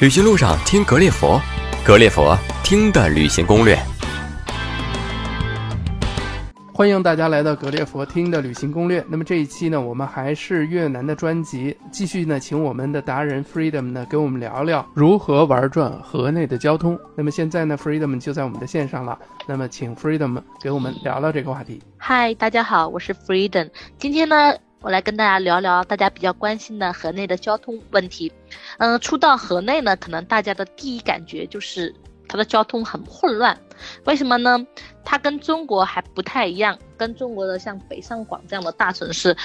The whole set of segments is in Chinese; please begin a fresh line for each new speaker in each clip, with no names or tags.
旅行路上听格列佛，格列佛听的旅行攻略。
欢迎大家来到格列佛听的旅行攻略。那么这一期呢，我们还是越南的专辑，继续呢，请我们的达人 Freedom 呢，给我们聊聊如何玩转河内的交通。那么现在呢，Freedom 就在我们的线上了。那么请 Freedom 给我们聊聊这个话题。
嗨，大家好，我是 Freedom。今天呢，我来跟大家聊聊大家比较关心的河内的交通问题。嗯，初到河内呢，可能大家的第一感觉就是它的交通很混乱。为什么呢？它跟中国还不太一样，跟中国的像北上广这样的大城市，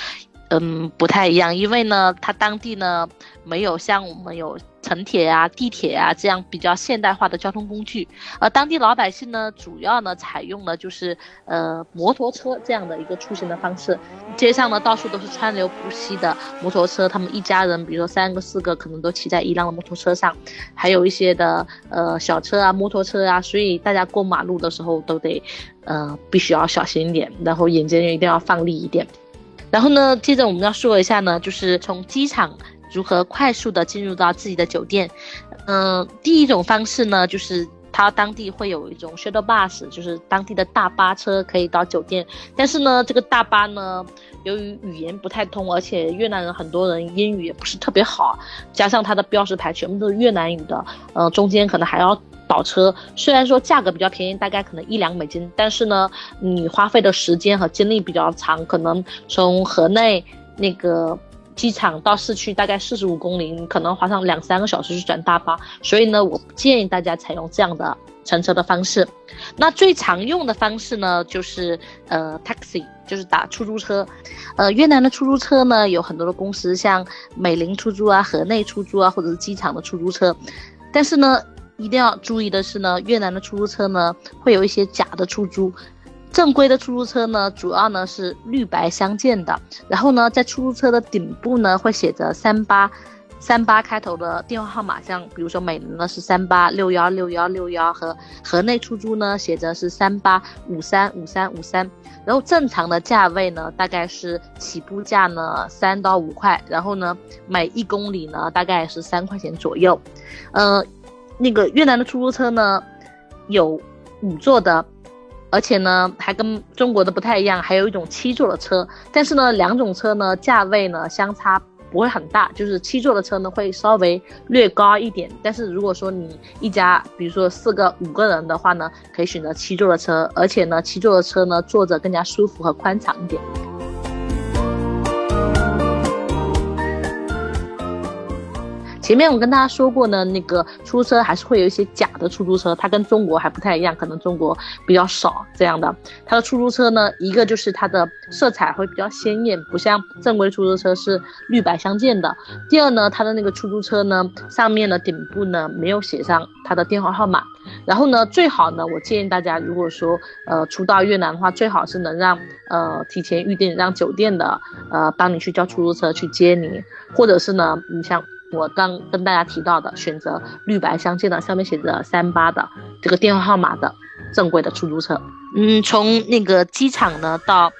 嗯，不太一样。因为呢，它当地呢没有像我们有城铁啊、地铁啊这样比较现代化的交通工具，而当地老百姓呢，主要呢采用的就是呃摩托车这样的一个出行的方式。街上呢到处都是川流不息的摩托车，他们一家人，比如说三个四个，可能都骑在一辆的摩托车上，还有一些的呃小车啊、摩托车啊，所以大家过马路的时候都得呃必须要小心一点，然后眼睛一定要放利一点。然后呢，接着我们要说一下呢，就是从机场。如何快速的进入到自己的酒店？嗯，第一种方式呢，就是他当地会有一种 shuttle bus，就是当地的大巴车可以到酒店。但是呢，这个大巴呢，由于语言不太通，而且越南人很多人英语也不是特别好，加上它的标识牌全部都是越南语的，呃，中间可能还要倒车。虽然说价格比较便宜，大概可能一两美金，但是呢，你花费的时间和精力比较长，可能从河内那个。机场到市区大概四十五公里，可能花上两三个小时去转大巴，所以呢，我不建议大家采用这样的乘车的方式。那最常用的方式呢，就是呃 taxi，就是打出租车。呃，越南的出租车呢有很多的公司，像美林出租啊、河内出租啊，或者是机场的出租车。但是呢，一定要注意的是呢，越南的出租车呢会有一些假的出租。正规的出租车呢，主要呢是绿白相间的，然后呢，在出租车的顶部呢会写着三八三八开头的电话号码，像比如说美林呢是三八六幺六幺六幺，和河内出租呢写着是三八五三五三五三，然后正常的价位呢大概是起步价呢三到五块，然后呢每一公里呢大概是三块钱左右，呃，那个越南的出租车呢有五座的。而且呢，还跟中国的不太一样，还有一种七座的车。但是呢，两种车呢，价位呢相差不会很大，就是七座的车呢会稍微略高一点。但是如果说你一家，比如说四个、五个人的话呢，可以选择七座的车，而且呢，七座的车呢坐着更加舒服和宽敞一点。前面我跟大家说过呢，那个出租车还是会有一些假的出租车，它跟中国还不太一样，可能中国比较少这样的。它的出租车呢，一个就是它的色彩会比较鲜艳，不像正规出租车是绿白相间的。第二呢，它的那个出租车呢，上面的顶部呢没有写上它的电话号码。然后呢，最好呢，我建议大家，如果说呃出到越南的话，最好是能让呃提前预定，让酒店的呃帮你去叫出租车去接你，或者是呢，你像。我刚跟大家提到的，选择绿白相间的，上面写着三八的这个电话号码的正规的出租车。嗯，从那个机场呢到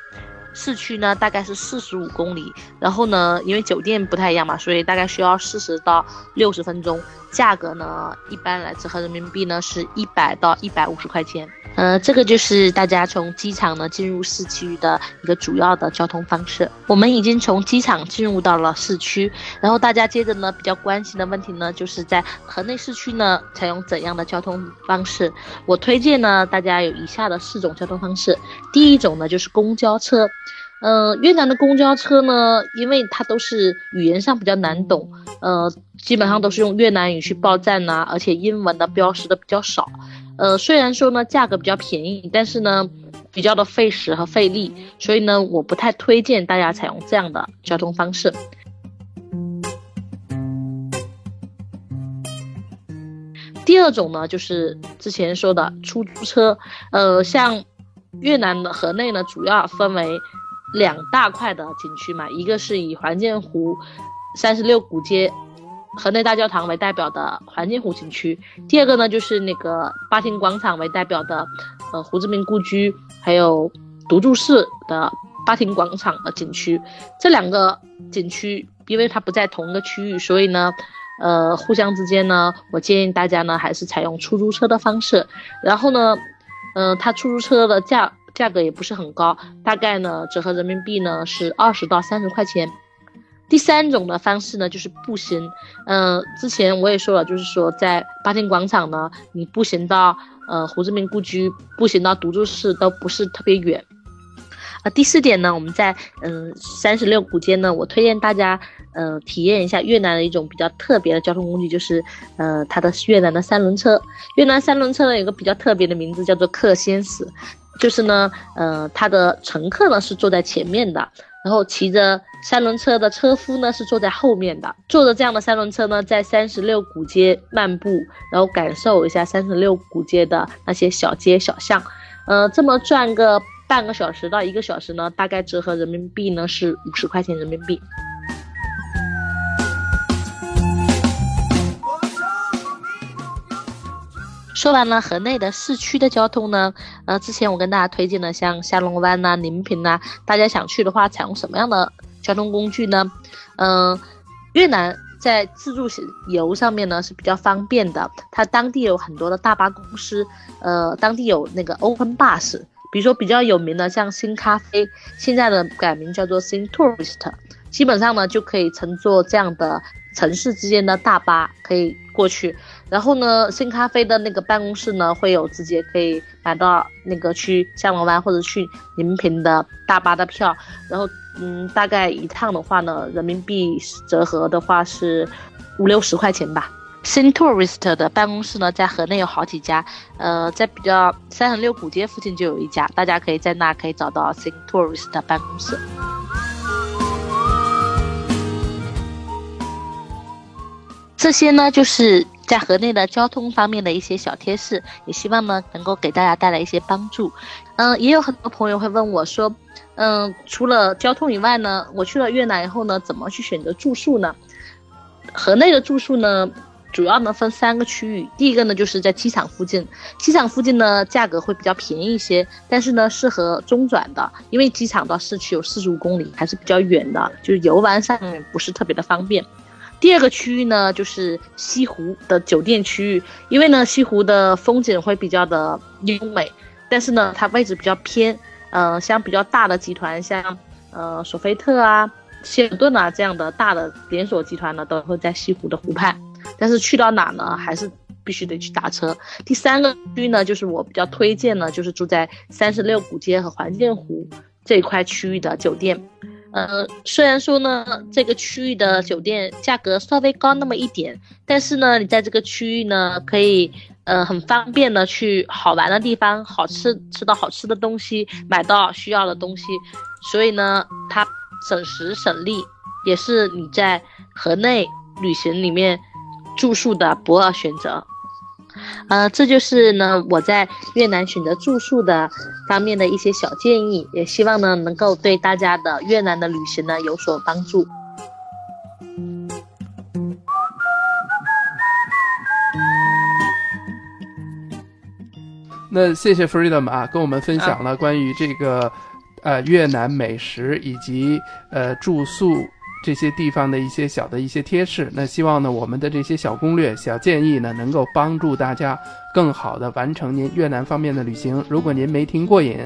市区呢，大概是四十五公里。然后呢，因为酒店不太一样嘛，所以大概需要四十到六十分钟。价格呢，一般来折合人民币呢是一百到一百五十块钱。呃，这个就是大家从机场呢进入市区的一个主要的交通方式。我们已经从机场进入到了市区，然后大家接着呢比较关心的问题呢，就是在河内市区呢采用怎样的交通方式？我推荐呢大家有以下的四种交通方式。第一种呢就是公交车。嗯，越南的公交车呢，因为它都是语言上比较难懂，呃，基本上都是用越南语去报站呐，而且英文的标识的比较少。呃，虽然说呢价格比较便宜，但是呢比较的费时和费力，所以呢我不太推荐大家采用这样的交通方式。第二种呢就是之前说的出租车，呃，像越南的河内呢主要分为。两大块的景区嘛，一个是以环建湖、三十六古街、河内大教堂为代表的环建湖景区，第二个呢就是那个巴亭广场为代表的，呃胡志明故居，还有独柱寺的巴亭广场的景区。这两个景区因为它不在同一个区域，所以呢，呃，互相之间呢，我建议大家呢还是采用出租车的方式。然后呢，呃，它出租车的价价格也不是很高，大概呢折合人民币呢是二十到三十块钱。第三种的方式呢就是步行，嗯，之前我也说了，就是说在八天广场呢，你步行到呃胡志明故居，步行到独住寺都不是特别远。啊，第四点呢，我们在嗯三十六古街呢，我推荐大家呃体验一下越南的一种比较特别的交通工具，就是呃它的越南的三轮车。越南三轮车呢有个比较特别的名字叫做克先死，就是呢呃他的乘客呢是坐在前面的，然后骑着三轮车的车夫呢是坐在后面的。坐着这样的三轮车呢，在三十六古街漫步，然后感受一下三十六古街的那些小街小巷，呃这么转个。半个小时到一个小时呢，大概折合人民币呢是五十块钱人民币。说完了河内的市区的交通呢，呃，之前我跟大家推荐了像下龙湾呐、临平呐，大家想去的话，采用什么样的交通工具呢？嗯，越南在自助游上面呢是比较方便的，它当地有很多的大巴公司，呃，当地有那个 Open Bus。比如说比较有名的，像新咖啡，现在的改名叫做新 Tourist，基本上呢就可以乘坐这样的城市之间的大巴可以过去。然后呢，新咖啡的那个办公室呢会有直接可以买到那个去下龙湾或者去临平的大巴的票。然后嗯，大概一趟的话呢，人民币折合的话是五六十块钱吧。新 Tourist 的办公室呢，在河内有好几家，呃，在比较三横六古街附近就有一家，大家可以在那可以找到新 Tourist 的办公室。这些呢，就是在河内的交通方面的一些小贴士，也希望呢能够给大家带来一些帮助。嗯，也有很多朋友会问我说，嗯，除了交通以外呢，我去了越南以后呢，怎么去选择住宿呢？河内的住宿呢？主要呢分三个区域，第一个呢就是在机场附近，机场附近呢价格会比较便宜一些，但是呢适合中转的，因为机场到市区有四十五公里，还是比较远的，就是游玩上面不是特别的方便。第二个区域呢就是西湖的酒店区域，因为呢西湖的风景会比较的优美，但是呢它位置比较偏，嗯，像比较大的集团，像呃索菲特啊、希尔顿啊这样的大的连锁集团呢都会在西湖的湖畔。但是去到哪呢？还是必须得去打车。第三个区域呢，就是我比较推荐呢，就是住在三十六古街和环建湖这一块区域的酒店。呃，虽然说呢，这个区域的酒店价格稍微高那么一点，但是呢，你在这个区域呢，可以呃很方便的去好玩的地方，好吃吃到好吃的东西，买到需要的东西，所以呢，它省时省力，也是你在河内旅行里面。住宿的不二选择，呃，这就是呢我在越南选择住宿的方面的一些小建议，也希望呢能够对大家的越南的旅行呢有所帮助。
那谢谢 Freedom 啊，跟我们分享了关于这个呃越南美食以及呃住宿。这些地方的一些小的一些贴士，那希望呢，我们的这些小攻略、小建议呢，能够帮助大家更好的完成您越南方面的旅行。如果您没听过瘾，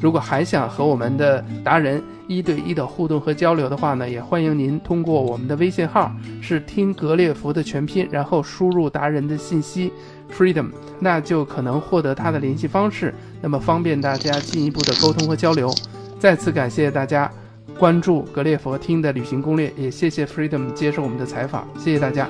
如果还想和我们的达人一对一的互动和交流的话呢，也欢迎您通过我们的微信号是听格列佛的全拼，然后输入达人的信息 freedom，那就可能获得他的联系方式，那么方便大家进一步的沟通和交流。再次感谢大家。关注格列佛听的旅行攻略，也谢谢 Freedom 接受我们的采访，谢谢大家。